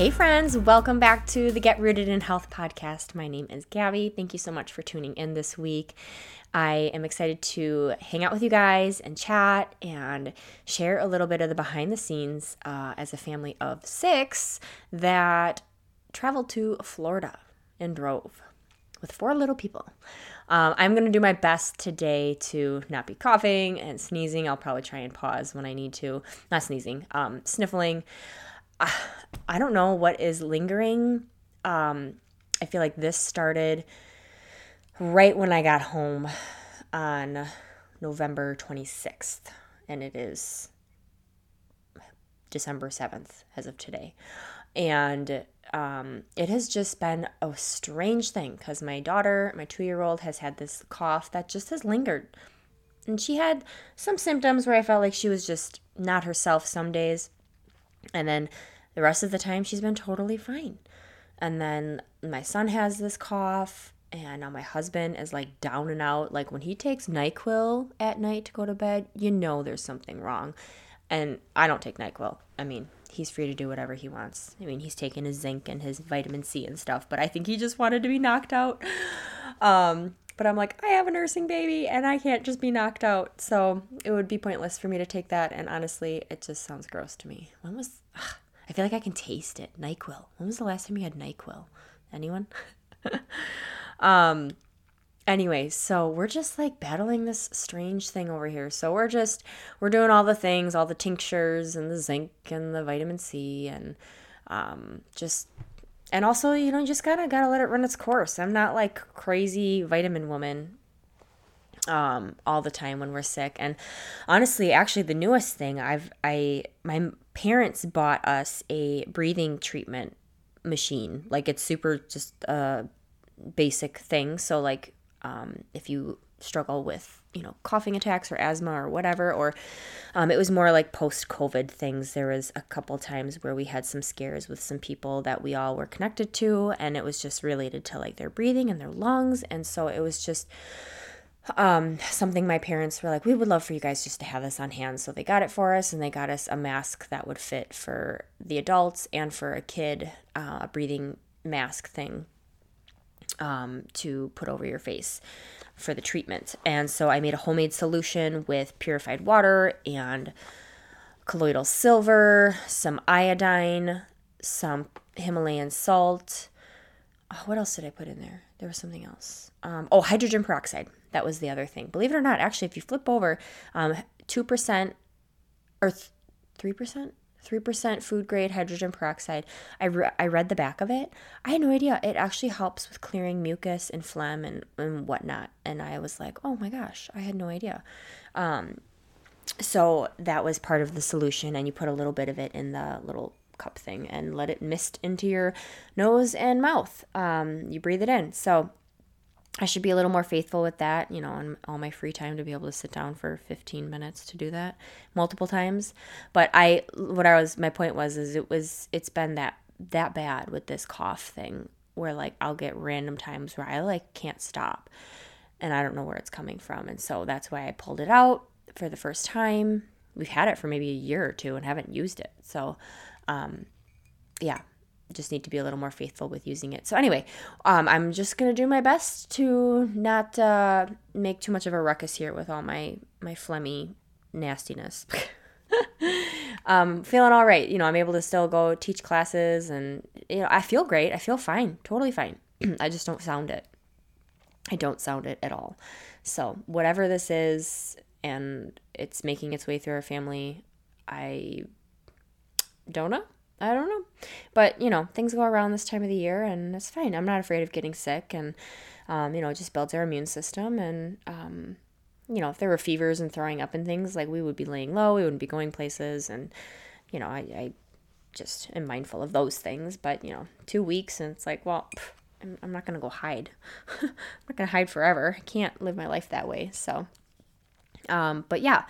Hey, friends, welcome back to the Get Rooted in Health podcast. My name is Gabby. Thank you so much for tuning in this week. I am excited to hang out with you guys and chat and share a little bit of the behind the scenes uh, as a family of six that traveled to Florida and drove with four little people. Um, I'm going to do my best today to not be coughing and sneezing. I'll probably try and pause when I need to. Not sneezing, um, sniffling. I don't know what is lingering. Um, I feel like this started right when I got home on November 26th, and it is December 7th as of today. And um, it has just been a strange thing because my daughter, my two year old, has had this cough that just has lingered. And she had some symptoms where I felt like she was just not herself some days. And then the rest of the time, she's been totally fine. And then my son has this cough, and now my husband is like down and out. Like when he takes NyQuil at night to go to bed, you know there's something wrong. And I don't take NyQuil. I mean, he's free to do whatever he wants. I mean, he's taken his zinc and his vitamin C and stuff, but I think he just wanted to be knocked out. Um, but I'm like, I have a nursing baby and I can't just be knocked out. So it would be pointless for me to take that. And honestly, it just sounds gross to me. When was, I feel like I can taste it. NyQuil. When was the last time you had NyQuil? Anyone? um, anyway, so we're just like battling this strange thing over here. So we're just we're doing all the things, all the tinctures and the zinc and the vitamin C and um, just and also you know you just gotta gotta let it run its course. I'm not like crazy vitamin woman um all the time when we're sick and honestly actually the newest thing i've i my parents bought us a breathing treatment machine. Like it's super just a basic thing. So like um, if you struggle with you know coughing attacks or asthma or whatever or um, it was more like post covid things. There was a couple times where we had some scares with some people that we all were connected to and it was just related to like their breathing and their lungs. And so it was just um, something my parents were like we would love for you guys just to have this on hand so they got it for us and they got us a mask that would fit for the adults and for a kid uh, a breathing mask thing um, to put over your face for the treatment. And so I made a homemade solution with purified water and colloidal silver, some iodine, some Himalayan salt. Oh, what else did I put in there? There was something else. Um, oh, hydrogen peroxide. That was the other thing. Believe it or not, actually, if you flip over, um, 2% or th- 3%, 3% food grade hydrogen peroxide. I, re- I read the back of it. I had no idea. It actually helps with clearing mucus and phlegm and, and whatnot. And I was like, oh my gosh, I had no idea. Um, so that was part of the solution. And you put a little bit of it in the little cup thing and let it mist into your nose and mouth. Um, you breathe it in. So I should be a little more faithful with that, you know, on all my free time to be able to sit down for 15 minutes to do that multiple times. But I, what I was, my point was, is it was, it's been that, that bad with this cough thing where like I'll get random times where I like can't stop and I don't know where it's coming from. And so that's why I pulled it out for the first time. We've had it for maybe a year or two and haven't used it. So, um, yeah, just need to be a little more faithful with using it. So anyway, um, I'm just gonna do my best to not uh, make too much of a ruckus here with all my my phlegmy nastiness. um, feeling all right. You know, I'm able to still go teach classes, and you know, I feel great. I feel fine, totally fine. I just don't sound it. I don't sound it at all. So, whatever this is, and it's making its way through our family, I don't know. I don't know. But, you know, things go around this time of the year and it's fine. I'm not afraid of getting sick and, um, you know, it just builds our immune system. And, um, you know, if there were fevers and throwing up and things, like we would be laying low, we wouldn't be going places. And, you know, I, I just am mindful of those things. But, you know, two weeks and it's like, well, pff, I'm, I'm not going to go hide. I'm not going to hide forever. I can't live my life that way. So, um, but yeah.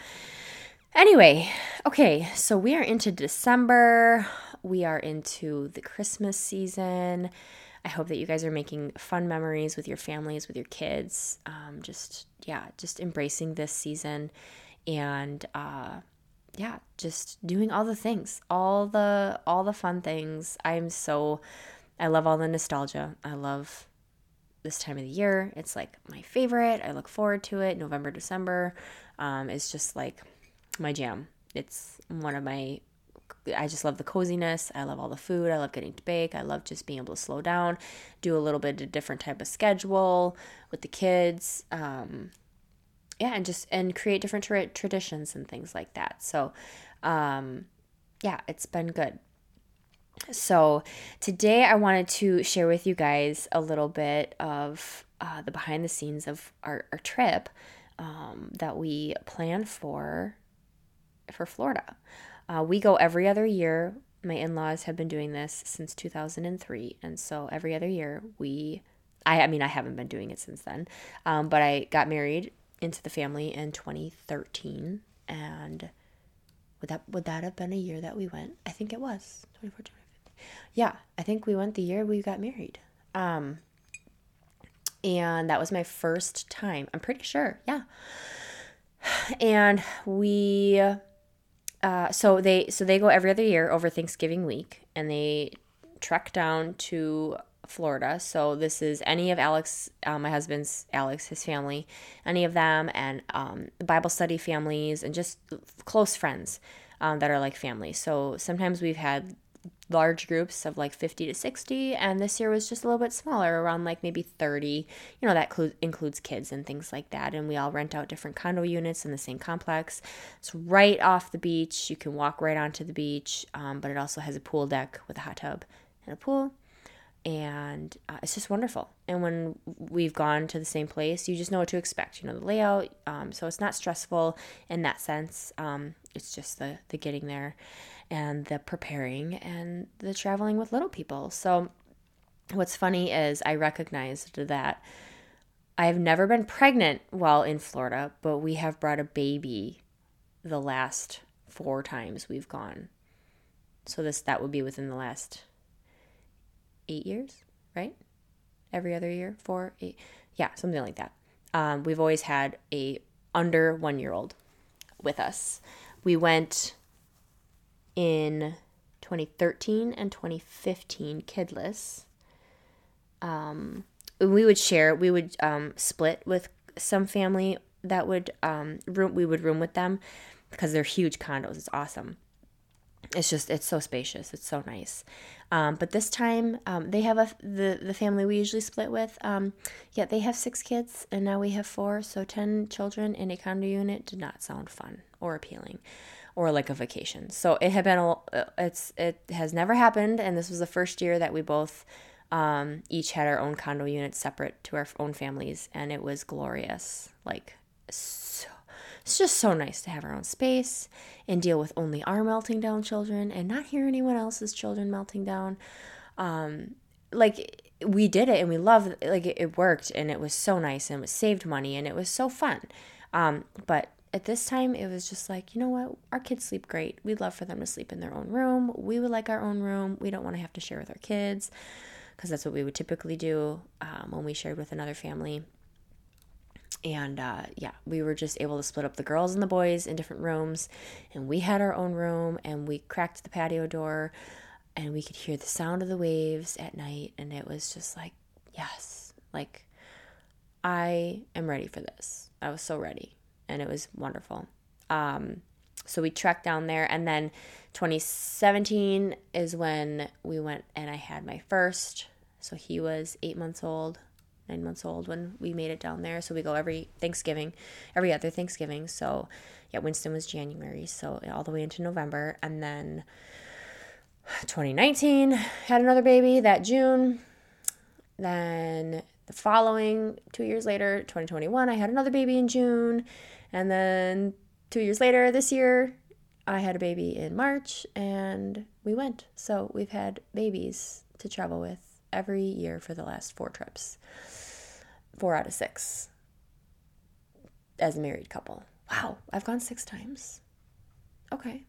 Anyway, okay, so we are into December. We are into the Christmas season. I hope that you guys are making fun memories with your families, with your kids. Um, just, yeah, just embracing this season and, uh, yeah, just doing all the things, all the all the fun things. I'm so I love all the nostalgia. I love this time of the year. It's like my favorite. I look forward to it. November, December um, is just like my jam. It's one of my I just love the coziness. I love all the food. I love getting to bake. I love just being able to slow down, do a little bit of different type of schedule with the kids. Um, yeah, and just and create different tra- traditions and things like that. So, um, yeah, it's been good. So, today I wanted to share with you guys a little bit of uh, the behind the scenes of our, our trip um, that we plan for for Florida. Uh, we go every other year. My in laws have been doing this since 2003. And so every other year, we, I, I mean, I haven't been doing it since then, um, but I got married into the family in 2013. And would that, would that have been a year that we went? I think it was 24, Yeah, I think we went the year we got married. Um, and that was my first time. I'm pretty sure. Yeah. And we uh, so they so they go every other year over Thanksgiving week, and they trek down to Florida. So this is any of Alex, uh, my husband's Alex, his family, any of them, and um, Bible study families, and just close friends um, that are like family. So sometimes we've had large groups of like 50 to 60 and this year was just a little bit smaller around like maybe 30 you know that cl- includes kids and things like that and we all rent out different condo units in the same complex. It's right off the beach. You can walk right onto the beach um, but it also has a pool deck with a hot tub and a pool. And uh, it's just wonderful. And when we've gone to the same place you just know what to expect. You know the layout um, so it's not stressful in that sense. Um, it's just the the getting there and the preparing and the traveling with little people. So, what's funny is I recognized that I've never been pregnant while in Florida, but we have brought a baby the last four times we've gone. So this that would be within the last eight years, right? Every other year, four, eight, yeah, something like that. Um, we've always had a under one year old with us. We went in 2013 and 2015 kidless. Um, we would share, we would um, split with some family that would um, room, we would room with them because they're huge condos. It's awesome. It's just, it's so spacious. It's so nice. Um, but this time, um, they have a the the family we usually split with. Um, yeah, they have six kids, and now we have four. So ten children in a condo unit did not sound fun or appealing or like a vacation. So it had been a uh, it's it has never happened and this was the first year that we both um, each had our own condo unit separate to our own families and it was glorious. Like so it's just so nice to have our own space and deal with only our melting down children and not hear anyone else's children melting down. Um, like we did it and we loved like it, it worked and it was so nice and it saved money and it was so fun. Um, but at this time, it was just like, you know what? Our kids sleep great. We'd love for them to sleep in their own room. We would like our own room. We don't want to have to share with our kids because that's what we would typically do um, when we shared with another family. And uh, yeah, we were just able to split up the girls and the boys in different rooms. And we had our own room and we cracked the patio door and we could hear the sound of the waves at night. And it was just like, yes, like I am ready for this. I was so ready and it was wonderful. Um, so we trekked down there, and then 2017 is when we went and I had my first So he was eight months old, nine months old when we made it down there. So we go every Thanksgiving, every other Thanksgiving. So yeah, Winston was January, so all the way into November. And then 2019 had another baby that June. Then the following two years later, 2021, I had another baby in June. And then two years later, this year, I had a baby in March and we went. So we've had babies to travel with every year for the last four trips. Four out of six as a married couple. Wow, I've gone six times. Okay,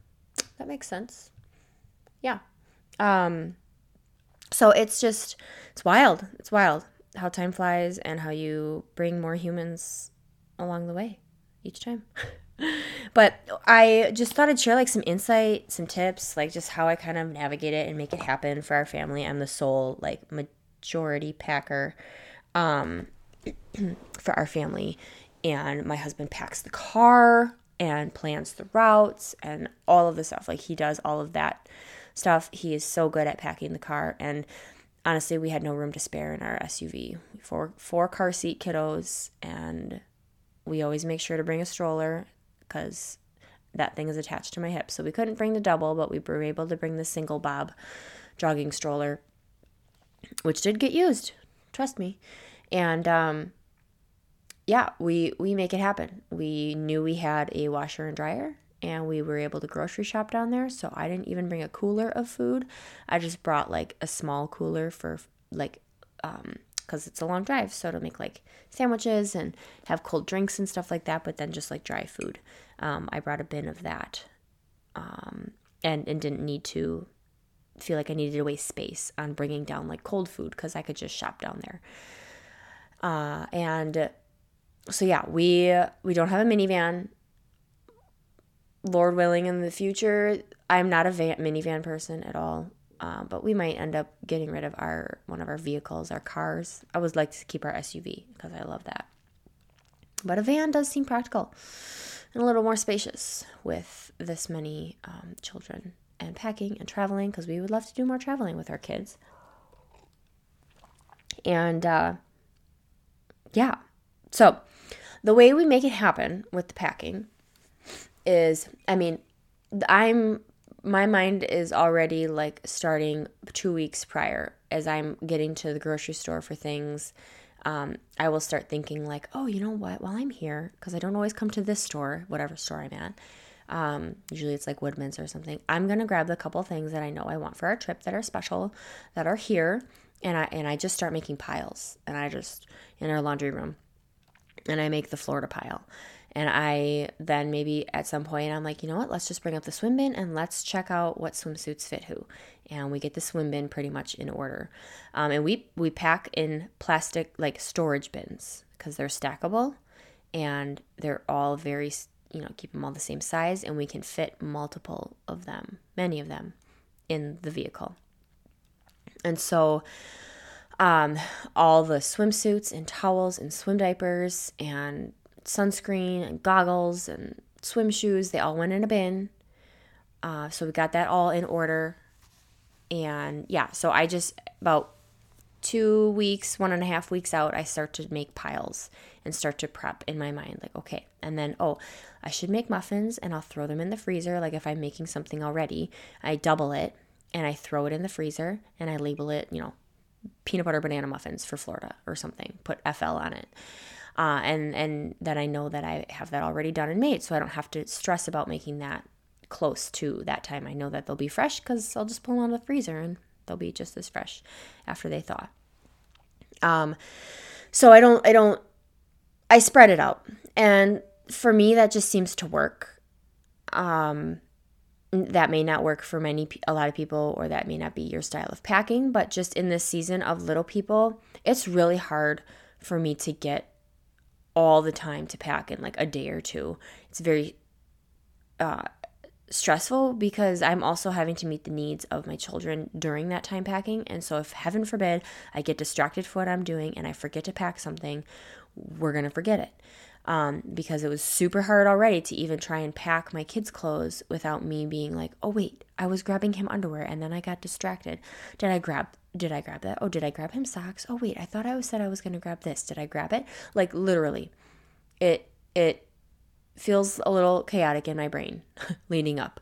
that makes sense. Yeah. Um, so it's just, it's wild. It's wild how time flies and how you bring more humans along the way each time. but I just thought I'd share like some insight, some tips, like just how I kind of navigate it and make it happen for our family. I'm the sole like majority packer um, for our family, and my husband packs the car and plans the routes and all of the stuff. Like he does all of that stuff. He is so good at packing the car and honestly, we had no room to spare in our SUV. Four four car seat kiddos and we always make sure to bring a stroller because that thing is attached to my hip. So we couldn't bring the double, but we were able to bring the single bob jogging stroller, which did get used. Trust me. And um, yeah, we we make it happen. We knew we had a washer and dryer and we were able to grocery shop down there. So I didn't even bring a cooler of food. I just brought like a small cooler for like um because it's a long drive, so to make like sandwiches and have cold drinks and stuff like that, but then just like dry food. Um, I brought a bin of that um, and, and didn't need to feel like I needed to waste space on bringing down like cold food because I could just shop down there. Uh, and so yeah, we we don't have a minivan. Lord willing, in the future, I'm not a van, minivan person at all. Um, but we might end up getting rid of our one of our vehicles, our cars. I would like to keep our SUV because I love that. But a van does seem practical and a little more spacious with this many um, children and packing and traveling because we would love to do more traveling with our kids. And uh, yeah, so the way we make it happen with the packing is, I mean, I'm my mind is already like starting two weeks prior as I'm getting to the grocery store for things. Um, I will start thinking like, oh, you know what? While I'm here, because I don't always come to this store, whatever store I'm at. Um, usually it's like Woodman's or something. I'm gonna grab the couple things that I know I want for our trip that are special, that are here, and I and I just start making piles, and I just in our laundry room, and I make the Florida pile, and I then maybe at some point I'm like, you know what, let's just bring up the swim bin and let's check out what swimsuits fit who. And we get the swim bin pretty much in order. Um, and we, we pack in plastic like storage bins because they're stackable and they're all very, you know, keep them all the same size and we can fit multiple of them, many of them in the vehicle. And so um, all the swimsuits and towels and swim diapers and sunscreen and goggles and swim shoes. They all went in a bin. Uh, so we got that all in order. And yeah, so I just about two weeks, one and a half weeks out, I start to make piles and start to prep in my mind. Like, okay. And then, oh, I should make muffins and I'll throw them in the freezer. Like, if I'm making something already, I double it and I throw it in the freezer and I label it, you know, peanut butter banana muffins for Florida or something, put FL on it uh, and and that I know that I have that already done and made, so I don't have to stress about making that close to that time. I know that they'll be fresh because I'll just pull them out of the freezer and they'll be just as fresh after they thaw. Um, so I don't I don't I spread it out, and for me that just seems to work. Um, that may not work for many a lot of people or that may not be your style of packing but just in this season of little people it's really hard for me to get all the time to pack in like a day or two. It's very uh, stressful because I'm also having to meet the needs of my children during that time packing. And so, if heaven forbid I get distracted for what I'm doing and I forget to pack something, we're going to forget it. Um, because it was super hard already to even try and pack my kids' clothes without me being like, oh, wait, I was grabbing him underwear and then I got distracted. Did I grab did I grab that? Oh, did I grab him socks? Oh, wait, I thought I was said I was going to grab this. Did I grab it? Like literally, it it feels a little chaotic in my brain leading up.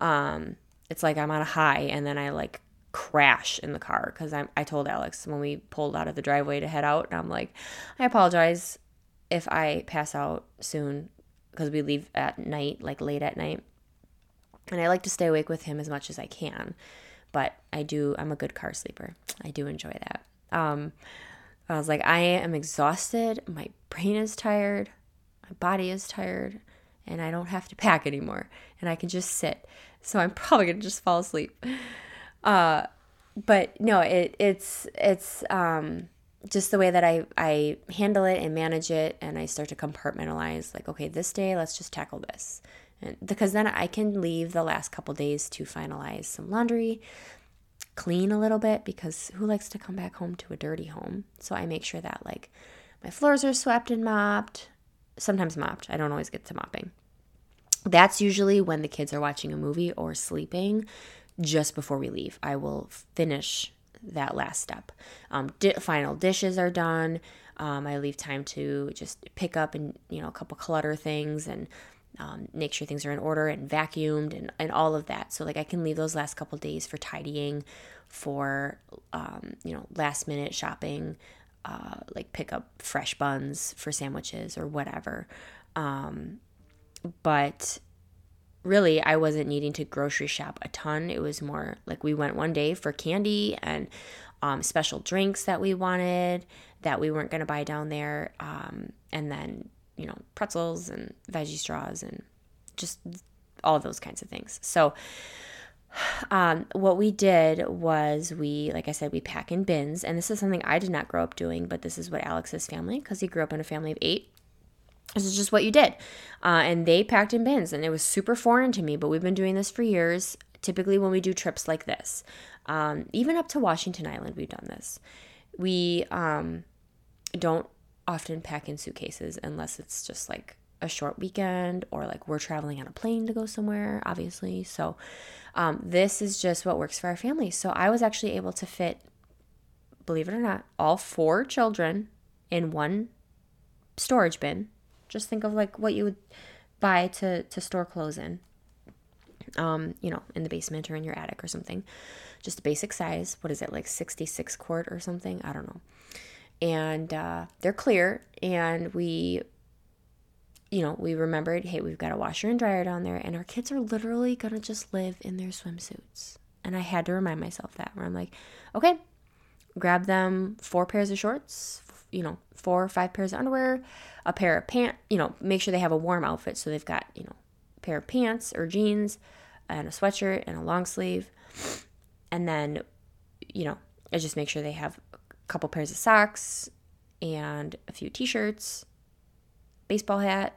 Um, it's like I'm on a high and then I like crash in the car because I I told Alex when we pulled out of the driveway to head out, and I'm like, I apologize if I pass out soon because we leave at night, like late at night. And I like to stay awake with him as much as I can. But I do, I'm a good car sleeper. I do enjoy that. Um, I was like, I am exhausted. My brain is tired. My body is tired. And I don't have to pack anymore. And I can just sit. So I'm probably going to just fall asleep. Uh, but no, it, it's, it's, um, just the way that I, I handle it and manage it and I start to compartmentalize like okay this day let's just tackle this because then I can leave the last couple days to finalize some laundry clean a little bit because who likes to come back home to a dirty home so I make sure that like my floors are swept and mopped sometimes mopped I don't always get to mopping that's usually when the kids are watching a movie or sleeping just before we leave I will finish that last step. Um, di- final dishes are done. Um, I leave time to just pick up and you know a couple clutter things and um, make sure things are in order and vacuumed and, and all of that. So like I can leave those last couple days for tidying, for um, you know last minute shopping, uh, like pick up fresh buns for sandwiches or whatever. Um, but really I wasn't needing to grocery shop a ton. It was more like we went one day for candy and um, special drinks that we wanted that we weren't going to buy down there. Um, and then, you know, pretzels and veggie straws and just all those kinds of things. So, um, what we did was we, like I said, we pack in bins. And this is something I did not grow up doing, but this is what Alex's family, because he grew up in a family of eight, this is just what you did. Uh, and they packed in bins, and it was super foreign to me, but we've been doing this for years. Typically, when we do trips like this, um, even up to Washington Island, we've done this. We um, don't often pack in suitcases unless it's just like a short weekend or like we're traveling on a plane to go somewhere, obviously. So, um, this is just what works for our family. So, I was actually able to fit, believe it or not, all four children in one storage bin just think of like what you would buy to to store clothes in. Um, you know, in the basement or in your attic or something. Just a basic size. What is it, like 66 quart or something? I don't know. And uh, they're clear. And we, you know, we remembered, hey, we've got a washer and dryer down there. And our kids are literally to just live in their swimsuits. And I had to remind myself that, where I'm like, okay, grab them four pairs of shorts, you know, four or five pairs of underwear, a pair of pants, you know, make sure they have a warm outfit. So they've got, you know, a pair of pants or jeans and a sweatshirt and a long sleeve. And then, you know, I just make sure they have couple pairs of socks and a few t shirts, baseball hat.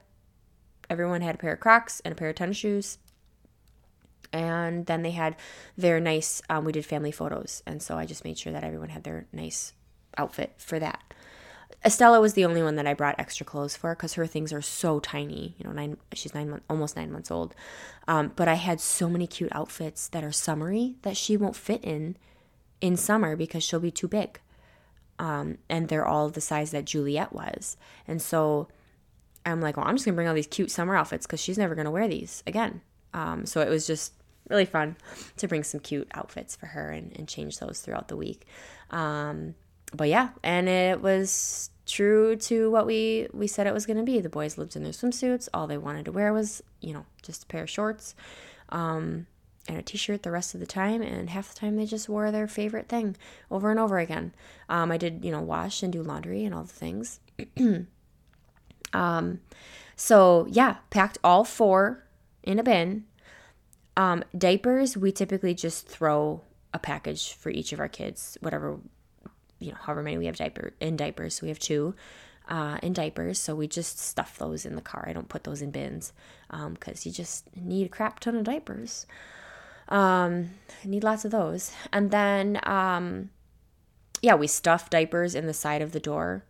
Everyone had a pair of Crocs and a pair of tennis shoes. And then they had their nice, um, we did family photos. And so I just made sure that everyone had their nice outfit for that. Estella was the only one that I brought extra clothes for because her things are so tiny. You know, nine she's nine months, almost nine months old. Um, but I had so many cute outfits that are summery that she won't fit in in summer because she'll be too big. Um, and they're all the size that Juliet was. And so I'm like, well, I'm just gonna bring all these cute summer outfits because she's never gonna wear these again. Um, so it was just really fun to bring some cute outfits for her and, and change those throughout the week. Um, but yeah, and it was true to what we we said it was to be. The boys lived in their swimsuits. All they wanted to wear was, you know, just a pair of shorts um, and a t-shirt the rest of the time. And half the time they just wore their favorite thing over and over again. Um, I did, you know, wash and do laundry and all the things. um, so yeah, packed all four in a bin. Um, diapers, we typically just throw a package for each of our kids, whatever you know, however many we have diaper in diapers. So we have two uh, in diapers. So we just stuff those in the car. I don't put those in bins because um, you just need a crap ton of diapers. Um, I need lots of those. And then, um, yeah, we stuff diapers in the side of the door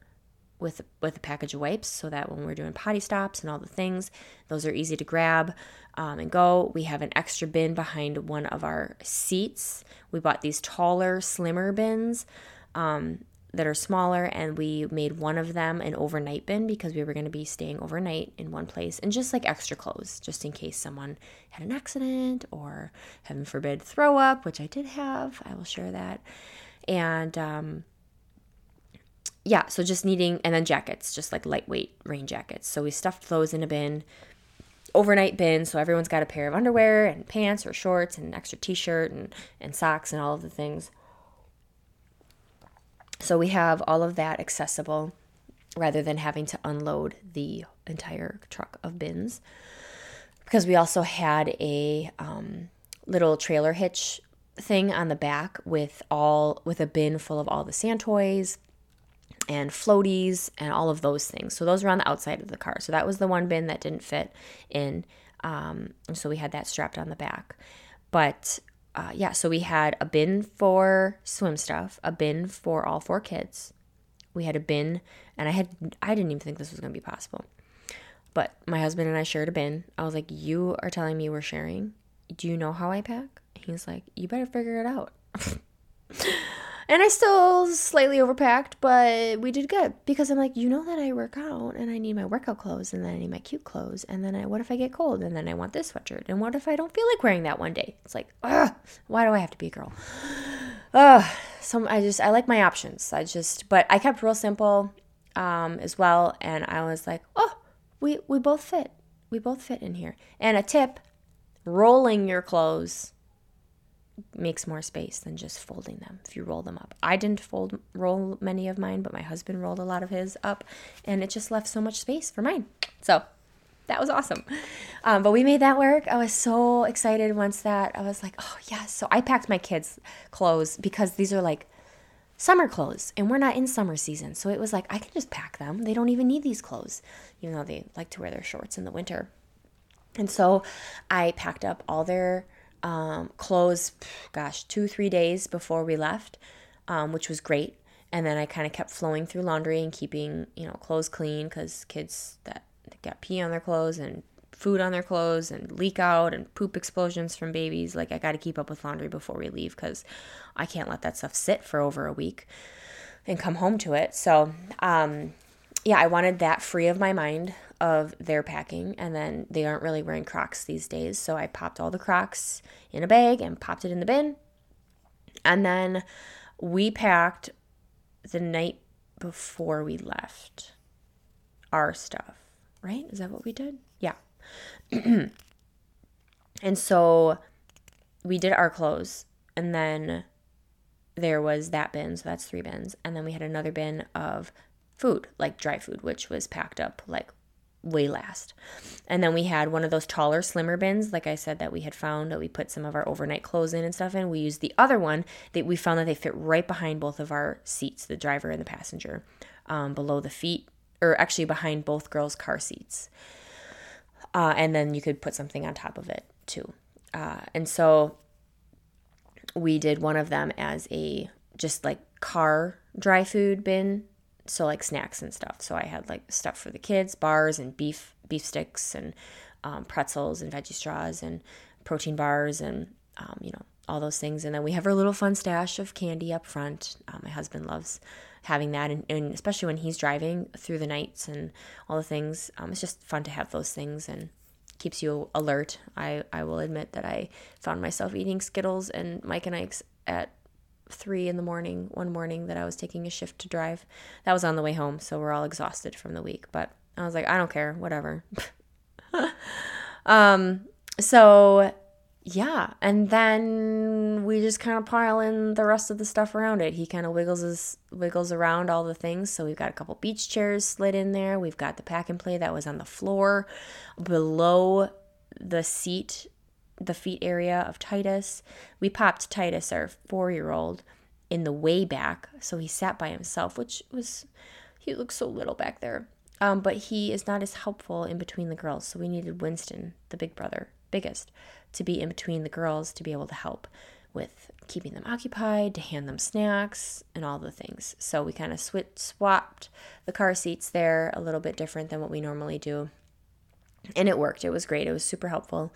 with with a package of wipes so that when we're doing potty stops and all the things, those are easy to grab um, and go. We have an extra bin behind one of our seats. We bought these taller, slimmer bins. Um, that are smaller and we made one of them an overnight bin because we were going to be staying overnight in one place and just like extra clothes just in case someone had an accident or heaven forbid throw up which i did have i will share that and um, yeah, so just needing, and then jackets, just like lightweight rain jackets. So we stuffed those in a bin, overnight bin. So everyone's got a pair of underwear and pants or shorts and an extra t shirt and, and socks and all of the things. So we have all of that accessible rather than having to unload the entire truck of bins. Because we also had a um, little trailer hitch thing on the back with all with a bin full of all the sand toys and floaties and all of those things. So those were on the outside of the car. So that was the one bin that didn't fit in. Um, so we had that strapped on the back. But uh, yeah, so we had a bin for swim stuff, a bin for all four kids. We had a bin, and I had I didn't even think this was to be possible. But my husband and I shared a bin. I was like, "You are telling me we're sharing? Do you know how I pack?" He's like, "You better figure it out." And I still slightly overpacked, but we did good because I'm like, you know that I work out and I need my workout clothes and then I need my cute clothes. And then I, what if I get cold and then I want this sweatshirt? And what if I don't feel like wearing that one day? It's like, ugh, why do I have to be a girl? Ugh, so I just, I like my options. I just, but I kept real simple um, as well. And I was like, oh, we, we both fit. We both fit in here. And a tip rolling your clothes makes more space than just folding them if you roll them up. I didn't fold roll many of mine, but my husband rolled a lot of his up and it just left so much space for mine. So that was awesome. Um, but we made that work. I was so excited once that I was like, oh yes. So I packed my kids' clothes because these are like summer clothes and we're not in summer season. So it was like I can just pack them. They don't even need these clothes, even though they like to wear their shorts in the winter. And so I packed up all their um, clothes, gosh, two, three days before we left, um, which was great. And then I kind of kept flowing through laundry and keeping, you know, clothes clean because kids that got pee on their clothes and food on their clothes and leak out and poop explosions from babies. Like, I got to keep up with laundry before we leave because I can't let that stuff sit for over a week and come home to it. So, um, yeah, I wanted that free of my mind of their packing. And then they aren't really wearing Crocs these days. So I popped all the Crocs in a bag and popped it in the bin. And then we packed the night before we left our stuff, right? Is that what we did? Yeah. and so we did our clothes and then there was that bin, so that's three bins. And then we had another bin of food, like dry food, which was packed up like way last. And then we had one of those taller, slimmer bins, like I said, that we had found that we put some of our overnight clothes in and stuff in. We used the other one that we found that they fit right behind both of our seats, the driver and the passenger, um, below the feet, or actually behind both girls' car seats. Uh, and then you could put something on top of it too. Uh, and so we did one of them as a just like car dry food bin so like snacks and stuff. So I had like stuff for the kids, bars and beef beef sticks and um, pretzels and veggie straws and protein bars and um, you know all those things. And then we have our little fun stash of candy up front. Uh, my husband loves having that, and, and, especially when he's driving through the nights and all the things. Um, it's just fun to have those things and keeps you alert. I I will admit that I found myself eating Skittles and Mike and Ike's at three in the morning one morning that I was taking a shift to drive. That was on the way home, so we're all exhausted from the week. But I was like, I don't care, whatever. um, so yeah, and then we just kind of pile in the rest of the stuff around it. He kind of wiggles his wiggles around all the things. So we've got a couple beach chairs slid in there. We've got the pack and play that was on the floor below the seat the feet area of Titus. We popped Titus, our four year old, in the way back. So he sat by himself, which was, he looks so little back there. Um, but he is not as helpful in between the girls. So we needed Winston, the big brother, biggest, to be in between the girls to be able to help with keeping them occupied, to hand them snacks, and all the things. So we kind of sw- swapped the car seats there a little bit different than what we normally do. And it worked. It was great. It was super helpful.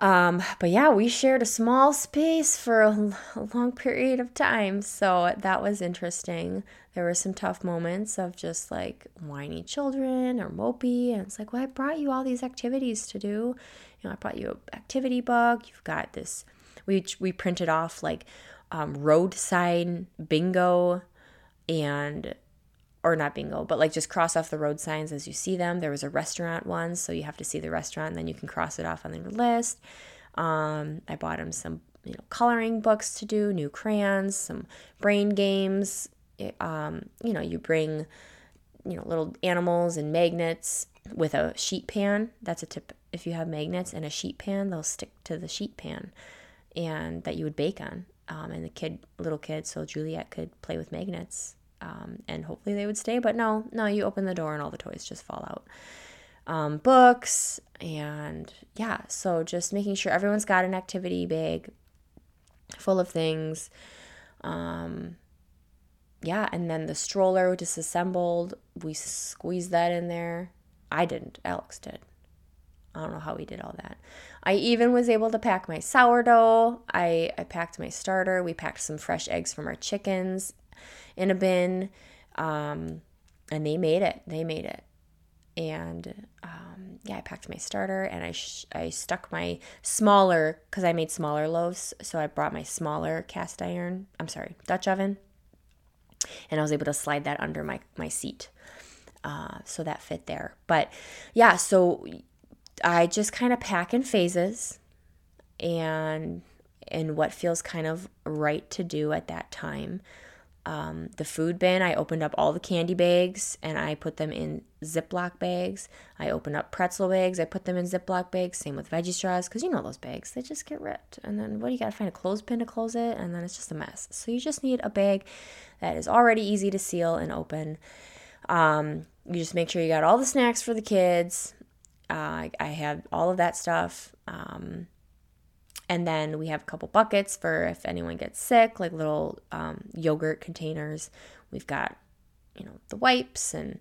Um, but yeah, we shared a small space for a, long period of time. So that was interesting. There were some tough moments of just like whiny children or mopey. And it's like, well, I brought you all these activities to do. You know, I brought you an activity book. You've got this. We, we printed off like um, roadside bingo and or not bingo, but like just cross off the road signs as you see them. There was a restaurant once, so you have to see the restaurant, and then you can cross it off on your list. Um, I bought him some, you know, coloring books to do, new crayons, some brain games. Um, you know, you bring, you know, little animals and magnets with a sheet pan. That's a tip. If you have magnets and a sheet pan, they'll stick to the sheet pan, and that you would bake on. Um, and the kid, little kid, so Juliet could play with magnets um, and hopefully they would stay. But no, no, you open the door and all the toys just fall out. Um, books and yeah, so just making sure everyone's got an activity bag full of things. Um, yeah, and then the stroller disassembled. We squeezed that in there. I didn't. Alex did. I don't know how we did all that. I even was able to pack my sourdough. I, I packed my starter. We packed some fresh eggs from our chickens in a bin. Um, and they made it. They made it. And um, yeah, I packed my starter and I, sh- I stuck my smaller, because I made smaller loaves. So I brought my smaller cast iron, I'm sorry, Dutch oven. And I was able to slide that under my, my seat. Uh, so that fit there. But yeah, so I just kind of pack in phases and and what feels kind of right to do at that time um, the food bin. I opened up all the candy bags and I put them in Ziploc bags. I opened up pretzel bags. I put them in Ziploc bags. Same with veggie straws because you know those bags, they just get ripped. And then what do you got to find a clothespin to close it? And then it's just a mess. So you just need a bag that is already easy to seal and open. Um, you just make sure you got all the snacks for the kids. Uh, I, I had all of that stuff. Um, and then we have a couple buckets for if anyone gets sick, like little um, yogurt containers. We've got, you know, the wipes and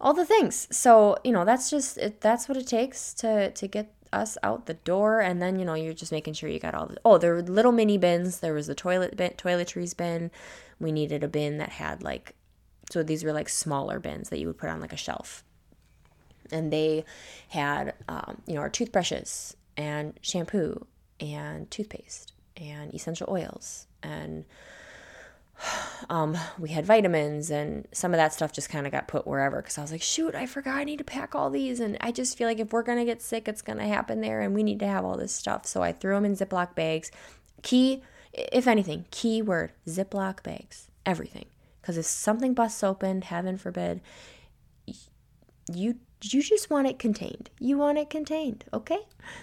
all the things. So, you know, that's just, it, that's what it takes to, to get us out the door. And then, you know, you're just making sure you got all the, oh, there were little mini bins. There was the toilet bin, toiletries bin. We needed a bin that had like, so these were like smaller bins that you would put on like a shelf. And they had, um, you know, our toothbrushes and shampoo and toothpaste and essential oils and um, we had vitamins and some of that stuff just kind of got put wherever because I was like, shoot, I forgot I need to pack all these. And I just feel like if we're going to get sick, it's going to happen there and we need to have all this stuff. So I threw them in Ziploc bags. Key, if anything, key word Ziploc bags, everything. Because if something busts open, heaven forbid, you you just want it contained. You want it contained, okay?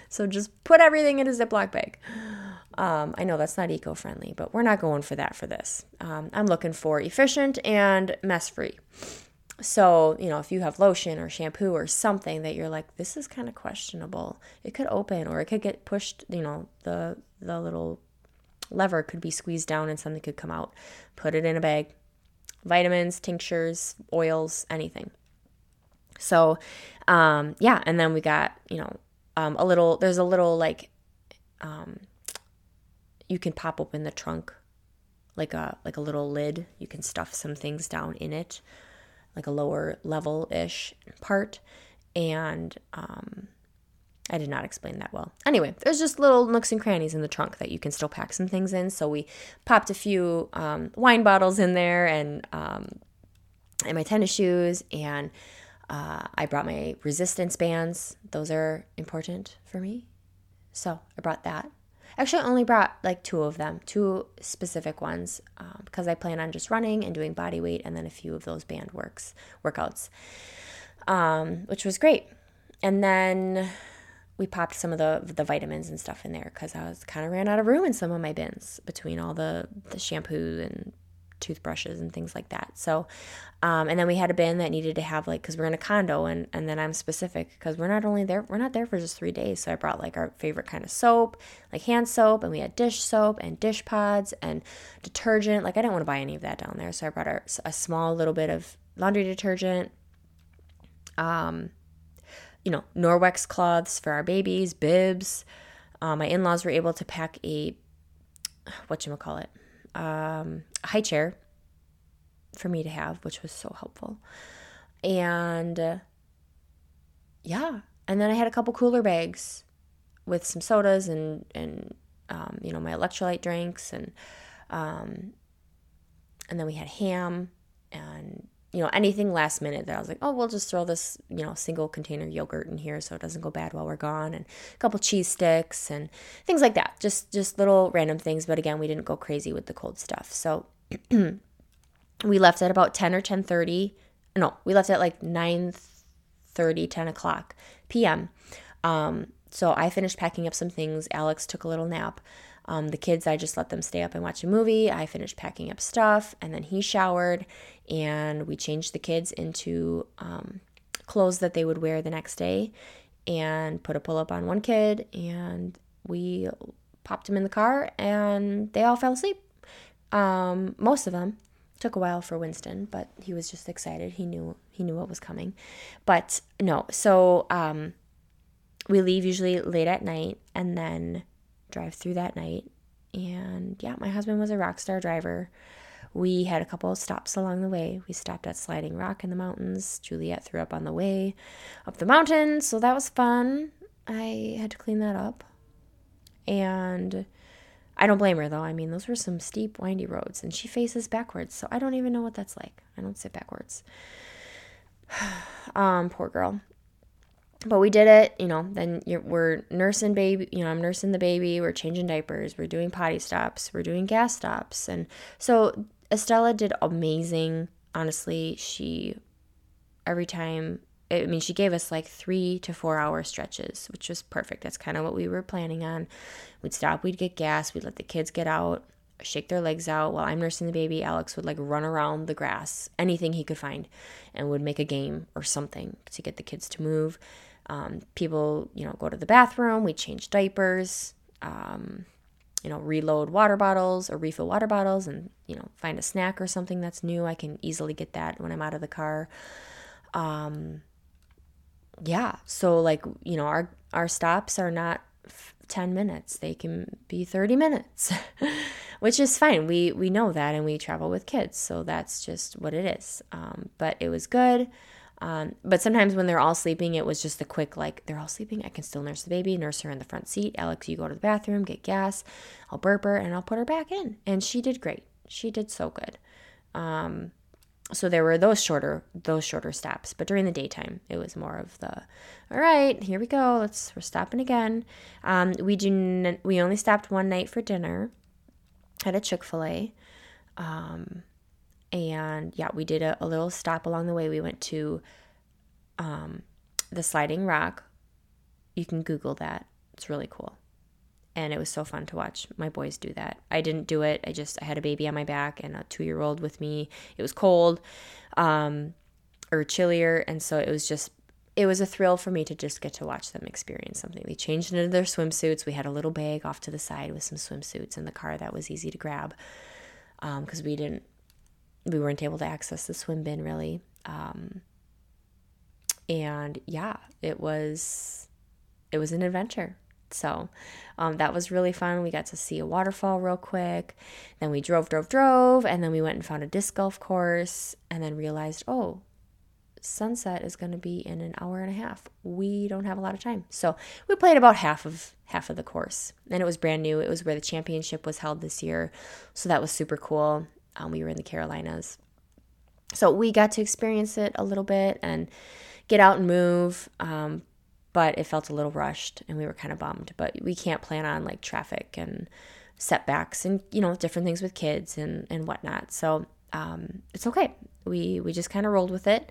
So just put everything in a Ziploc bag. Um, I know that's not eco friendly, but we're not going for that for this. Um, I'm looking for efficient and mess free. So, you know, if you have lotion or shampoo or something that you're like, this is kind of questionable, it could open or it could get pushed, you know, the, the little lever could be squeezed down and something could come out. Put it in a bag. Vitamins, tinctures, oils, anything. So, um, yeah, and then we got, you know, um, a little, there's a little like, um, you can pop open the trunk like a like a little lid you can stuff some things down in it like a lower level ish part and um, I did not explain that well. Anyway, there's just little nooks and crannies in the trunk that you can still pack some things in. So we popped a few um, wine bottles in there and um, and my tennis shoes and uh, I brought my resistance bands. Those are important for me. So I brought that. Actually, I only brought like two of them, two specific ones, um, because I plan on just running and doing body weight and then a few of those band works workouts, um, which was great. And then we popped some of the the vitamins and stuff in there because I was kind of ran out of room in some of my bins between all the the shampoo and toothbrushes and things like that. So, um, and then we had a bin that needed to have like, cause we're in a condo and, and then I'm specific cause we're not only there, we're not there for just three days. So I brought like our favorite kind of soap, like hand soap and we had dish soap and dish pods and detergent. Like I didn't want to buy any of that down there. So I brought our, a small little bit of laundry detergent, um, you know, Norwex cloths for our babies, bibs. Uh, my in-laws were able to pack a, what you call it, um, high chair for me to have, which was so helpful. And uh, yeah, and then I had a couple cooler bags with some sodas and and um, you know my electrolyte drinks and um, and then we had ham and you know anything last minute that I was like, oh, we'll just throw this you know single container yogurt in here so it doesn't go bad while we're gone, and a couple cheese sticks and things like that. Just just little random things, but again, we didn't go crazy with the cold stuff. So we left at about ten or ten thirty. No, we left at like 9 30, 10 o'clock p.m. Um, so I finished packing up some things. Alex took a little nap. Um, the kids, I just let them stay up and watch a movie. I finished packing up stuff, and then he showered, and we changed the kids into um, clothes that they would wear the next day, and put a pull up on one kid, and we popped him in the car, and they all fell asleep. Um, most of them took a while for Winston, but he was just excited. He knew he knew what was coming. But no, so um, we leave usually late at night, and then drive through that night. And yeah, my husband was a rock star driver. We had a couple stops along the way. We stopped at Sliding Rock in the mountains. Juliet threw up on the way up the mountain, so that was fun. I had to clean that up. And I don't blame her though. I mean, those were some steep, windy roads, and she faces backwards, so I don't even know what that's like. I don't sit backwards. um, poor girl but we did it, you know. Then we're nursing baby, you know. I'm nursing the baby. We're changing diapers. We're doing potty stops. We're doing gas stops, and so Estella did amazing. Honestly, she every time. I mean, she gave us like three to four hour stretches, which was perfect. That's kind of what we were planning on. We'd stop, we'd get gas, we'd let the kids get out, shake their legs out while I'm nursing the baby. Alex would like run around the grass, anything he could find, and would make a game or something to get the kids to move. Um, people, you know, go to the bathroom, we change diapers, um, you know, reload water bottles or refill water bottles and, you know, find a snack or something that's new. I can easily get that when I'm out of the car. Um, yeah. So like, you know, our, our stops are not 10 minutes. They can be 30 minutes, which is fine. We, we know that and we travel with kids. So that's just what it is. Um, but it was good. Um, but sometimes when they're all sleeping, it was just a quick, like, they're all sleeping. I can still nurse the baby, nurse her in the front seat. Alex, you go to the bathroom, get gas. I'll burp her and I'll put her back in. And she did great. She did so good. Um, so there were those shorter those shorter stops but during the daytime it was more of the all right here we go let's we're stopping again um, we do we only stopped one night for dinner at a chick-fil-a um, and yeah, we did a, a little stop along the way. We went to um, the Sliding Rock. You can Google that. It's really cool. And it was so fun to watch my boys do that. I didn't do it. I just I had a baby on my back and a two year old with me. It was cold, um, or chillier, and so it was just it was a thrill for me to just get to watch them experience something. They changed into their swimsuits. We had a little bag off to the side with some swimsuits in the car that was easy to grab because um, we didn't we weren't able to access the swim bin really. Um, and yeah, it was it was an adventure. So um, that was really fun. We got to see a waterfall real quick. Then we drove, drove, drove, and then we went and found a disc golf course, and then realized, oh, sunset is going to be in an hour and a half. We don't have a lot of time, so we played about half of half of the course, and it was brand new. It was where the championship was held this year, so that was super cool. Um, we were in the Carolinas. So we got to experience it a little bit and get out and move. Um, but it felt a little rushed and we were kind of bummed. But we can't plan on like traffic and setbacks and, you know, different things with kids and, and whatnot. So um, it's okay. We, we just kind of rolled with it.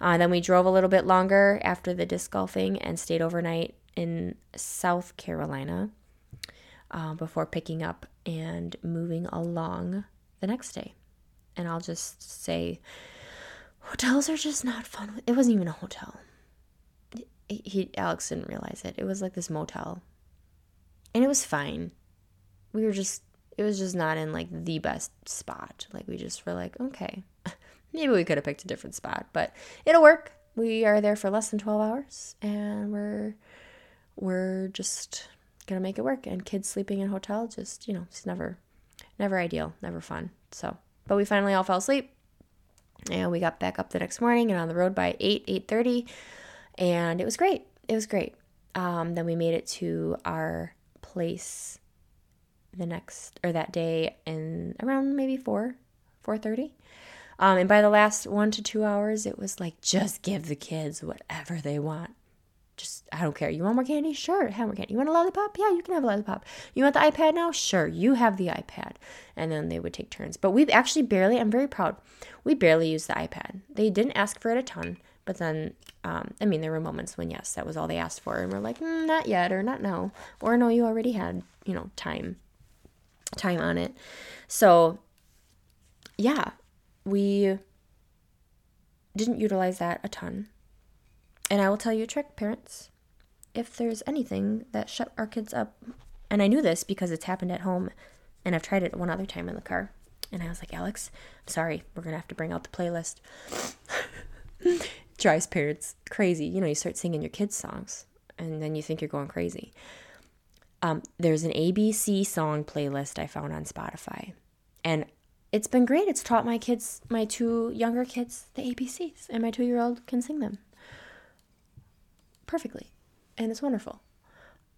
Uh, then we drove a little bit longer after the disc golfing and stayed overnight in South Carolina uh, before picking up and moving along the next day. And I'll just say, hotels are just not fun. It wasn't even a hotel. He, he Alex didn't realize it. It was like this motel. And it was fine. We were just it was just not in like the best spot. Like we just were like, okay. Maybe we could have picked a different spot, but it'll work. We are there for less than 12 hours and we're we're just gonna make it work. And kids sleeping in hotel, just you know, it's never, never ideal, never fun. So, but we finally all fell asleep, and we got back up the next morning and on the road by eight, eight thirty, and it was great. It was great. Um, then we made it to our place the next or that day in around maybe four, four thirty. Um, and by the last one to two hours, it was like just give the kids whatever they want just I don't care. You want more candy? Sure, have more candy. You want a lollipop? Yeah, you can have a lollipop. You want the iPad now? Sure, you have the iPad. And then they would take turns. But we've actually barely, I'm very proud, we barely used the iPad. They didn't ask for it a ton, but then, um, I mean, there were moments when yes, that was all they asked for, and we're like, mm, not yet, or not now, or no, you already had, you know, time, time on it. So, yeah, we didn't utilize that a ton and I will tell you a trick, parents. If there's anything that shut our kids up, and I knew this because it's happened at home, and I've tried it one other time in the car, and I was like, Alex, I'm sorry, we're gonna have to bring out the playlist. Drives parents crazy. You know, you start singing your kids' songs, and then you think you're going crazy. Um, there's an ABC song playlist I found on Spotify, and it's been great. It's taught my kids, my two younger kids, the ABCs, and my two year old can sing them perfectly and it's wonderful.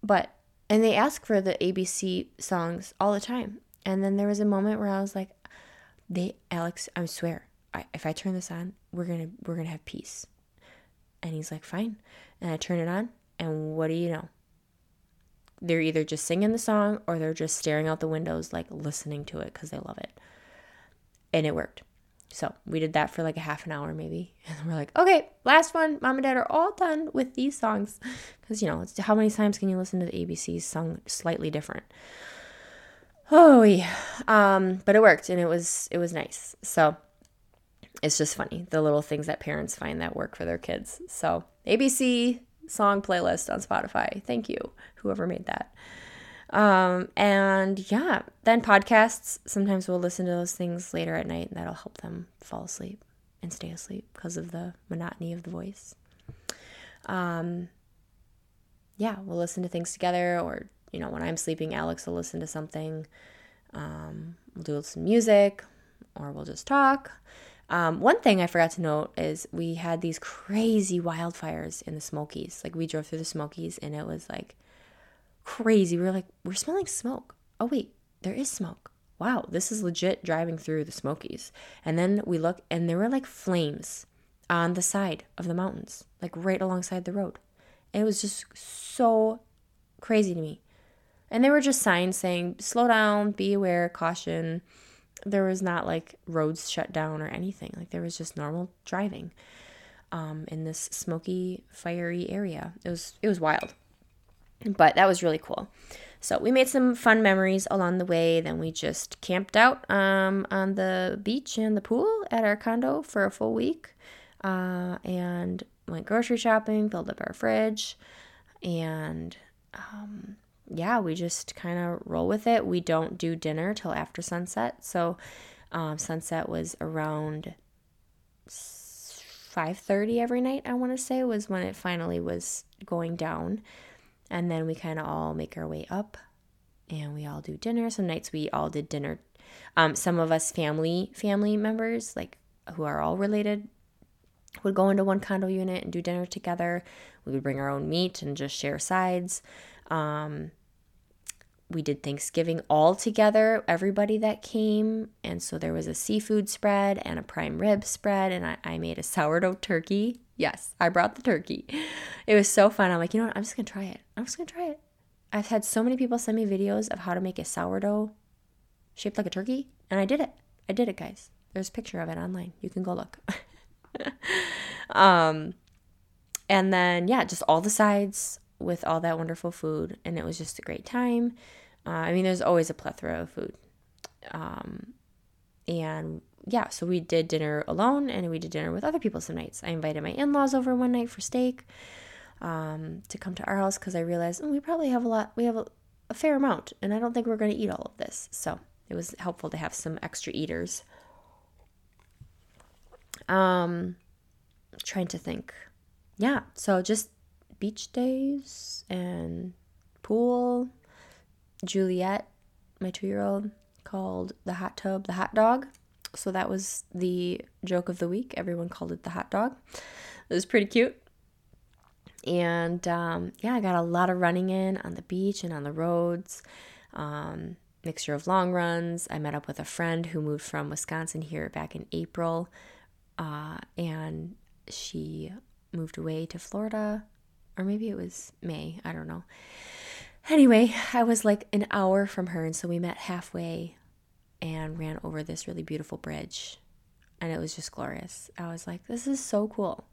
But, and they ask for the ABC songs all the time. And then there was a moment where I was like, they, Alex, I swear, I, if I turn this on, we're going to, we're going to have peace. And he's like, fine. And I turn it on. And what do you know? They're either just singing the song or they're just staring out the windows, like listening to it because they love it. And it worked. So we did that for like a half an hour maybe. And we're like, okay, last one. Mom and dad are all done with these songs. Because, you know, how many times can you listen to the ABCs sung slightly different? Oh, yeah. Um, but it worked and it was, it was nice. So it's just funny. The little things that parents find that work for their kids. So ABC song playlist on Spotify. Thank you, whoever made that. Um, and yeah, then podcasts. Sometimes we'll listen to those things later at night, and that'll help them fall asleep and stay asleep because of the monotony of the voice. Um, yeah, we'll listen to things together, or you know, when I'm sleeping, Alex will listen to something. Um, we'll do some music, or we'll just talk. Um, one thing I forgot to note is we had these crazy wildfires in the Smokies. Like we drove through the Smokies, and it was like crazy. We were like, we're smelling smoke. Oh, wait, there is smoke. Wow, this is legit driving through the Smokies. And then we look, and there were like flames on the side of the mountains, like right alongside the road. It was just so crazy to me. And there were just signs saying, slow down, be aware, caution. There was not like roads shut down or anything. Like there was just normal driving um, in this smoky, fiery area. It was it was wild. But that was really cool. So we made some fun memories along the way. Then we just camped out um, on the beach and the pool at our condo for a full week uh, and went grocery shopping, filled up our fridge, and um, yeah, we just kind of roll with it. We don't do dinner till after sunset. So um, sunset was around 5:30 every night. I want to say was when it finally was going down and then we kind of all make our way up and we all do dinner some nights we all did dinner um, some of us family family members like who are all related would go into one condo unit and do dinner together we would bring our own meat and just share sides um, we did Thanksgiving all together, everybody that came. And so there was a seafood spread and a prime rib spread, and I, I made a sourdough turkey. Yes, I brought the turkey. It was so fun. I'm like, you know what? I'm just gonna try it. I'm just gonna try it. I've had so many people send me videos of how to make a sourdough shaped like a turkey, and I did it. I did it, guys. There's a picture of it online. You can go look. um, and then yeah, just all the sides with all that wonderful food, and it was just a great time. Uh, I mean, there's always a plethora of food. Um, and yeah, so we did dinner alone and we did dinner with other people some nights. I invited my in laws over one night for steak um, to come to our house because I realized oh, we probably have a lot, we have a, a fair amount, and I don't think we're going to eat all of this. So it was helpful to have some extra eaters. Um, trying to think. Yeah, so just beach days and pool. Juliet, my two year old, called the hot tub the hot dog. So that was the joke of the week. Everyone called it the hot dog. It was pretty cute. And um, yeah, I got a lot of running in on the beach and on the roads. Um, mixture of long runs. I met up with a friend who moved from Wisconsin here back in April. Uh, and she moved away to Florida, or maybe it was May. I don't know. Anyway, I was like an hour from her, and so we met halfway and ran over this really beautiful bridge. And it was just glorious. I was like, this is so cool.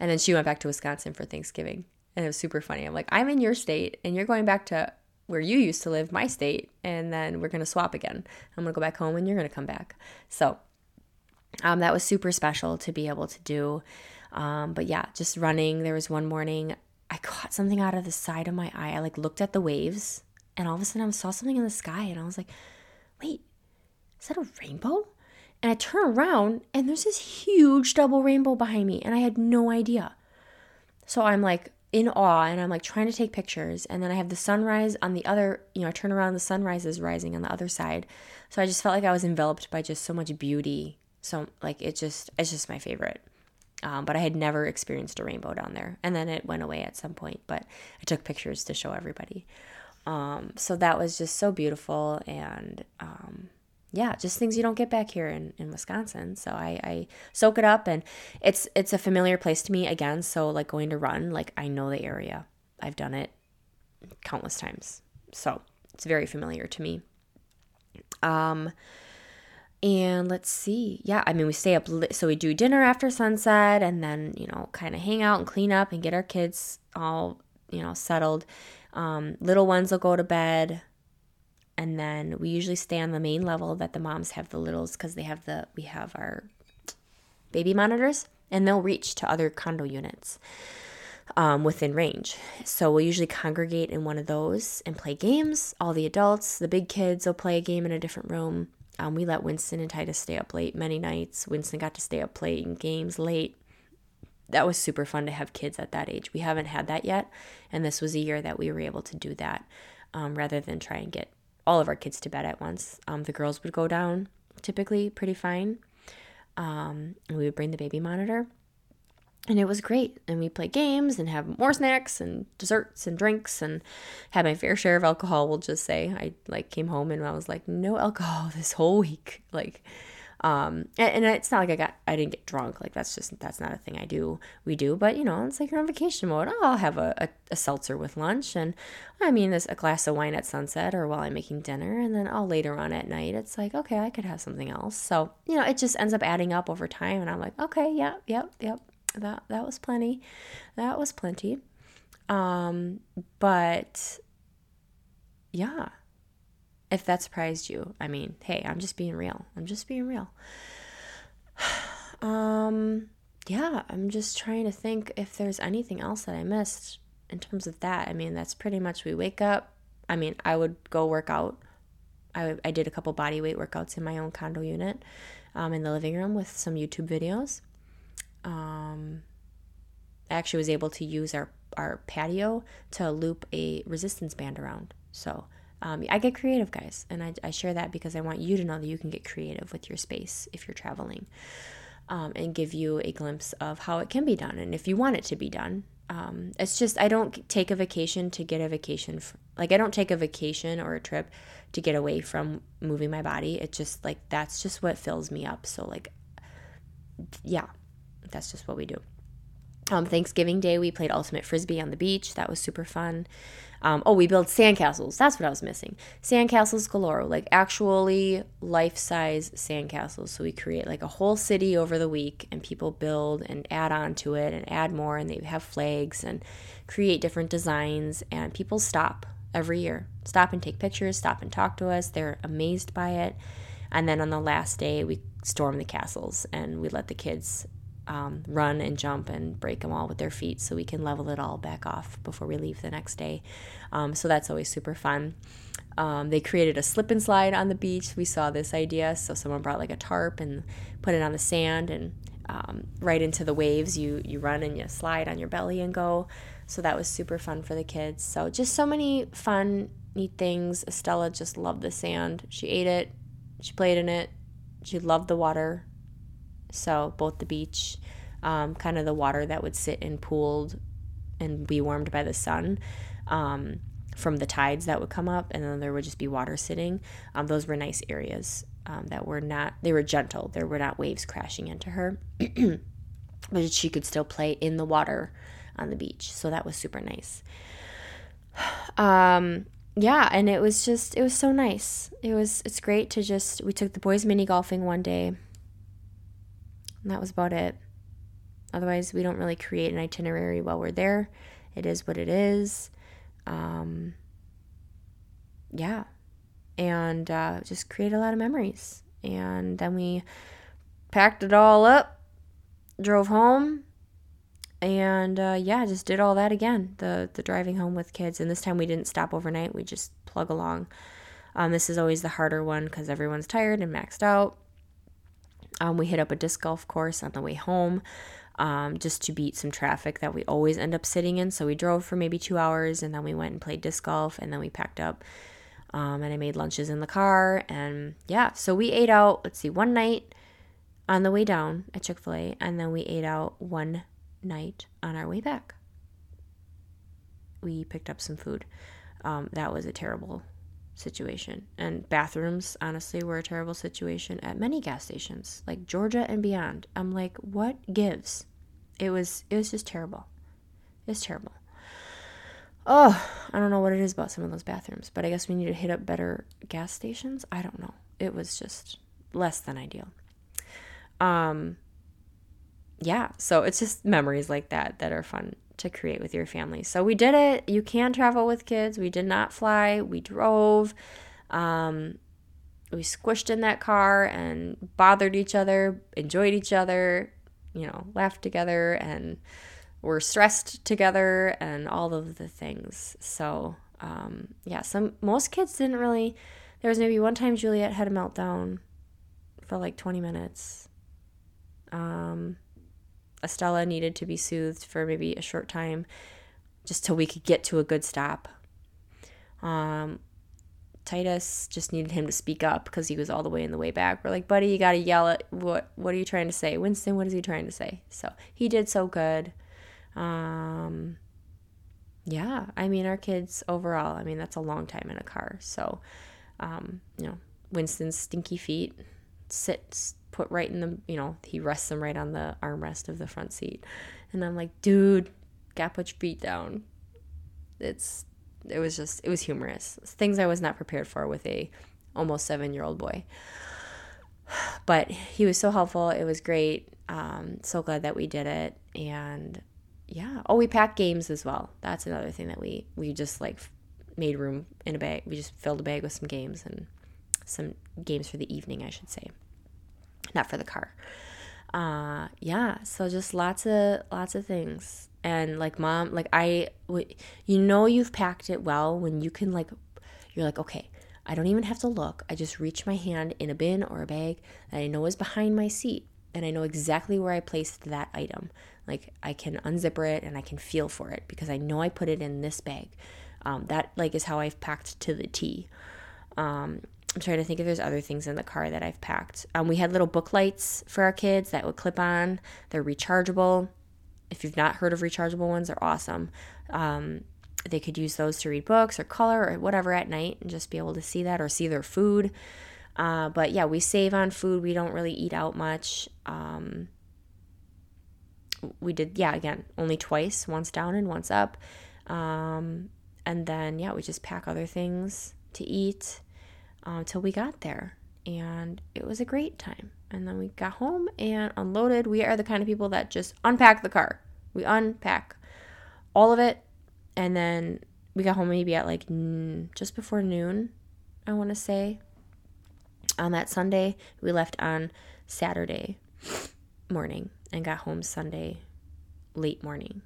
And then she went back to Wisconsin for Thanksgiving. And it was super funny. I'm like, I'm in your state and you're going back to where you used to live, my state. And then we're going to swap again. I'm going to go back home and you're going to come back. So um, that was super special to be able to do. Um, but yeah, just running. There was one morning I caught something out of the side of my eye. I like looked at the waves and all of a sudden I saw something in the sky and I was like, wait, is that a rainbow? And I turn around and there's this huge double rainbow behind me and I had no idea. So I'm like in awe and I'm like trying to take pictures and then I have the sunrise on the other, you know, I turn around the sunrise is rising on the other side. So I just felt like I was enveloped by just so much beauty. So like it just it's just my favorite. Um, but I had never experienced a rainbow down there. And then it went away at some point, but I took pictures to show everybody. Um, so that was just so beautiful and um, yeah, just things you don't get back here in, in Wisconsin. So I, I soak it up and it's it's a familiar place to me again. So like going to run, like I know the area. I've done it countless times. So it's very familiar to me. Um and let's see. Yeah, I mean, we stay up, so we do dinner after sunset and then, you know, kind of hang out and clean up and get our kids all, you know, settled. Um, little ones will go to bed and then we usually stay on the main level that the moms have the littles because they have the we have our baby monitors and they'll reach to other condo units um, within range. So we'll usually congregate in one of those and play games. All the adults the big kids will play a game in a different room. Um, we let winston and titus stay up late many nights. Winston got to stay up playing games late. That was super fun to have kids at that age. We haven't had that yet and this was a year that we were able to do that um, rather than try and get all of our kids to bed at once. Um, the girls would go down typically pretty fine. Um, and we would bring the baby monitor. And it was great. And we play games and have more snacks and desserts and drinks and had my fair share of alcohol, we'll just say. I like came home and I was like, no alcohol this whole week. Like um, and, and, it's not like I got, I didn't get drunk. Like that's just, that's not a thing I do. We do, but you know, it's like you're on vacation mode. Oh, I'll have a, a, a seltzer with lunch. And I mean, this, a glass of wine at sunset or while I'm making dinner. And then all later on at night, it's like, okay, I could have something else. So, you know, it just ends up adding up over time. And I'm like, okay, yep, yep, yep. That, that was plenty. That was plenty. Um, but yeah, if that surprised you, I mean, hey, I'm just being real. I'm just being real. um, yeah, I'm just trying to think if there's anything else that I missed in terms of that. I mean, that's pretty much we wake up. I mean, I would go work out. I, I did a couple body weight workouts in my own condo unit um, in the living room with some YouTube videos. Um, I actually was able to use our, our patio to loop a resistance band around. So um, I get creative, guys, and I, I, share that because I want you to know that you can get creative with your space if you're traveling um, and give you a glimpse of how it can be done and if you want it to be done. Um, it's just, I don't take a vacation to get a vacation. For, like, I don't take a vacation or a trip to get away from moving my body. It's just, like, that's just what fills me up. So, like, yeah, that's just what we do. Um, Thanksgiving Day, we played Ultimate Frisbee on the beach. That was super fun. Um, oh, we built sandcastles. That's what I was missing. Sandcastles galore, like actually life size sandcastles. So we create like a whole city over the week, and people build and add on to it and add more, and they have flags and create different designs. And people stop every year, stop and take pictures, stop and talk to us. They're amazed by it. And then on the last day, we storm the castles and we let the kids um, run and jump and break them all with their feet so we can level it all back off before we leave the next day. Um, so that's always super fun. Um, they created a slip and slide on the beach. We saw this idea. So someone brought like a tarp and put it on the sand and um, right into the waves. You, you run and you slide on your belly and go. So that was super fun for the kids. So just so many fun, neat things. Estella just loved the sand. She ate it, she played in it, she loved the water. So both the beach, um, kind of the water that would sit and pooled and be warmed by the sun. Um, from the tides that would come up, and then there would just be water sitting. Um, those were nice areas um, that were not, they were gentle. There were not waves crashing into her, but she could still play in the water on the beach. So that was super nice. Um, yeah, and it was just, it was so nice. It was, it's great to just, we took the boys mini golfing one day, and that was about it. Otherwise, we don't really create an itinerary while we're there. It is what it is. Um, yeah. And uh, just create a lot of memories. And then we packed it all up, drove home, and uh, yeah, just did all that again. The the driving home with kids, and this time we didn't stop overnight. We just plug along. Um, this is always the harder one because everyone's tired and maxed out. Um, we hit up a disc golf course on the way home um, just to beat some traffic that we always end up sitting in. So we drove for maybe two hours and then we went and played disc golf and then we packed up um, and I made lunches in the car. And yeah, so we ate out, let's see, one night on the way down at Chick fil A and then we ate out one night on our way back. We picked up some food. Um, that was a terrible situation. And bathrooms, honestly, were a terrible situation at many gas stations, like Georgia and beyond. I'm like, what gives? It was it was just terrible. It's terrible. Oh, I don't know what it is about some of those bathrooms, but I guess we need to hit up better gas stations. I don't know. It was just less than ideal. Um yeah, so it's just memories like that that are fun to create with your family. So we did it. You can travel with kids. We did not fly. We drove. Um, we squished in that car and bothered each other, enjoyed each other, you know, laughed together and were stressed together and all of the things. So, um, yeah, some most kids didn't really. There was maybe one time Juliet had a meltdown for like 20 minutes. Um, Estella needed to be soothed for maybe a short time just till we could get to a good stop. Um, Titus just needed him to speak up because he was all the way in the way back. We're like, buddy, you gotta yell at what what are you trying to say? Winston, what is he trying to say? So he did so good. Um yeah, I mean our kids overall, I mean that's a long time in a car. So um, you know, Winston's stinky feet sit put right in the, you know, he rests them right on the armrest of the front seat. And I'm like, dude, gotta put your feet down. It's, it was just, it was humorous. Things I was not prepared for with a almost seven year old boy. But he was so helpful. It was great. Um, so glad that we did it. And yeah. Oh, we packed games as well. That's another thing that we, we just like made room in a bag. We just filled a bag with some games and some games for the evening, I should say not for the car. Uh, yeah, so just lots of lots of things. And like mom, like I, you know, you've packed it well when you can like, you're like, okay, I don't even have to look. I just reach my hand in a bin or a bag that I know is behind my seat, and I know exactly where I placed that item. Like I can unzipper it and I can feel for it because I know I put it in this bag. Um, that like is how I've packed to the T. Um, I'm trying to think if there's other things in the car that I've packed. Um, we had little book lights for our kids that would clip on. They're rechargeable. If you've not heard of rechargeable ones, they're awesome. Um, they could use those to read books or color or whatever at night and just be able to see that or see their food. Uh, but yeah, we save on food. We don't really eat out much. Um, we did, yeah, again, only twice, once down and once up. Um, and then, yeah, we just pack other things to eat uh, we got there. And it was a great time. And then we got home and unloaded. We are the kind of people that just unpack the car. We unpack all of it. And then we got home maybe at like just before noon, I want to say. on that Sunday. We left on Saturday morning and got home Sunday late morning.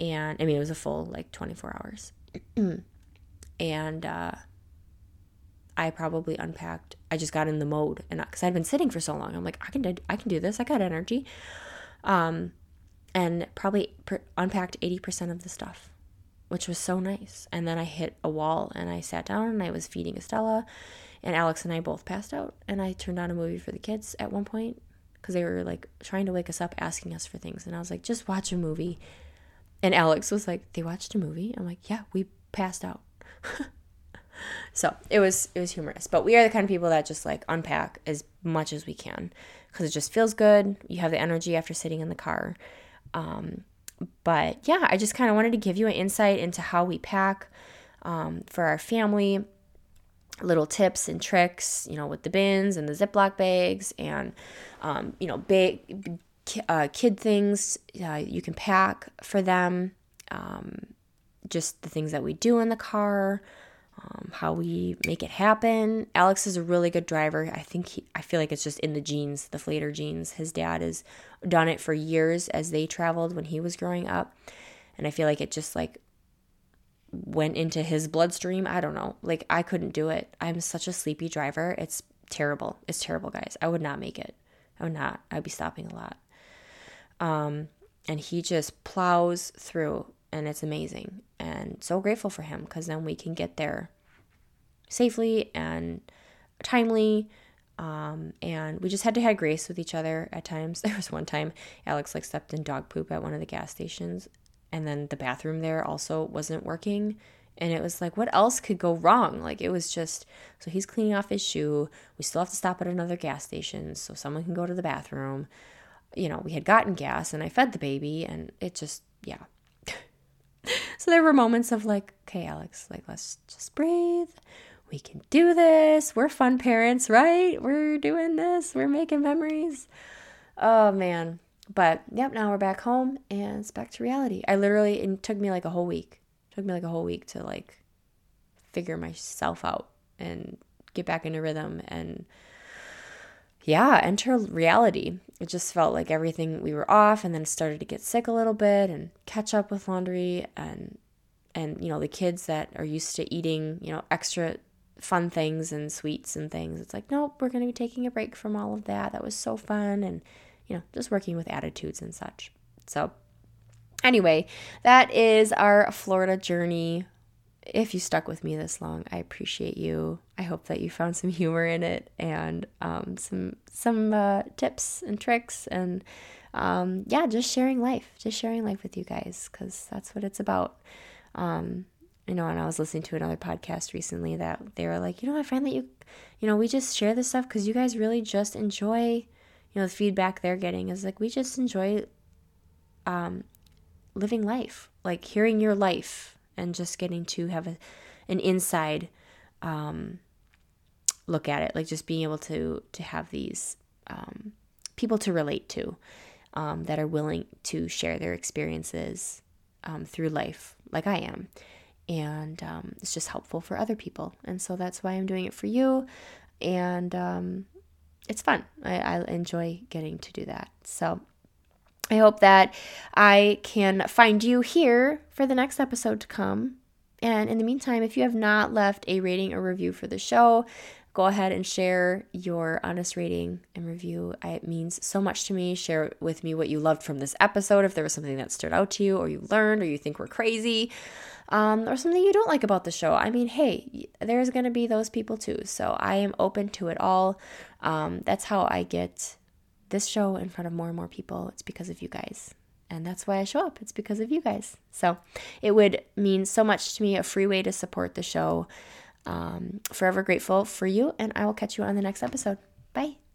And I mean, it was a full like 24 hours. and uh, I probably unpacked. I just got in the mode, and because I'd been sitting for so long, I'm like, I can do, I can do this. I got energy, um, and probably unpacked 80% of the stuff, which was so nice. And then I hit a wall, and I sat down, and I was feeding Estella, and Alex and I both passed out, and I turned on a movie for the kids at one point because they were like trying to wake us up, asking us for things, and I was like, just watch a movie. And Alex was like, they watched a movie. I'm like, yeah, we passed out. so it was it was humorous. But we are the kind of people that just like unpack as much as we can because it just feels good. You have the energy after sitting in the car. Um, but yeah, I just kind of wanted to give you an insight into how we pack um, for our family. Little tips and tricks, you know, with the bins and the Ziploc bags, and um, you know, big uh, kid things uh, you can pack for them. Um, just the things that we do in the car, um, how we make it happen. Alex is a really good driver. I think he, I feel like it's just in the genes, the Flater genes. His dad has done it for years as they traveled when he was growing up, and I feel like it just like went into his bloodstream. I don't know. Like I couldn't do it. I'm such a sleepy driver. It's terrible. It's terrible, guys. I would not make it. I would not. I'd be stopping a lot. Um, and he just plows through and it's amazing. And so grateful for him because then we can get there safely and timely um, and we just had to have grace with each other at times. There was one time alex like stepped in dog poop at one of the gas stations and then the bathroom there also wasn't working. And it was like what else could go wrong? Like it was just so he's cleaning off his shoe. We still have to stop at another gas station so someone can go to the bathroom. You know we had gotten gas and i fed the baby and it just yeah so there were moments of like, okay, Alex, like, let's just breathe. We can do this. We're fun parents, right? We're doing this. We're making memories. Oh, man. But yep, now we're back home and it's back to reality. I literally, it took me like a whole week. It took me like a whole week to like figure myself out and get back into rhythm and yeah, enter reality. It just felt like everything we were off and then started to get sick a little bit and catch up with laundry and and you know, the kids that are used to eating, you know, extra fun things and sweets and things. It's like, nope, we're going to be taking a break from all of that. That was so fun and you know, just working with attitudes and such. So anyway, that is our Florida journey if you stuck with me this long, I appreciate you. I hope that you found some humor in it and um, some some uh, tips and tricks and um, yeah, just sharing life, just sharing life with you guys because that's what it's about. Um, you know, and I was listening to another podcast recently that they were like, you know, I find that you, you know, we just share this stuff because you guys really just enjoy, you know, the feedback they're getting is like we just enjoy um, living life, like hearing your life and just getting to have a, an inside um, look at it, like just being able to to have these um, people to relate to um, that are willing to share their experiences um, through life, like I am, and um, it's just helpful for other people, and so that's why I'm doing it for you, and um, it's fun. I, I enjoy getting to do that. So I hope that I can find you here for the next episode to come. And in the meantime, if you have not left a rating or review for the show, go ahead and share your honest rating and review. It means so much to me. Share with me what you loved from this episode, if there was something that stood out to you, or you learned, or you think we're crazy, um, or something you don't like about the show. I mean, hey, there's going to be those people too. So I am open to it all. Um, that's how I get this show in front of more and more people, it's because of you guys. And that's why I show up. It's because of you guys. So it would mean so much to me, a free way to support the show. Um, forever grateful for you, and I will catch you on the next episode. Bye.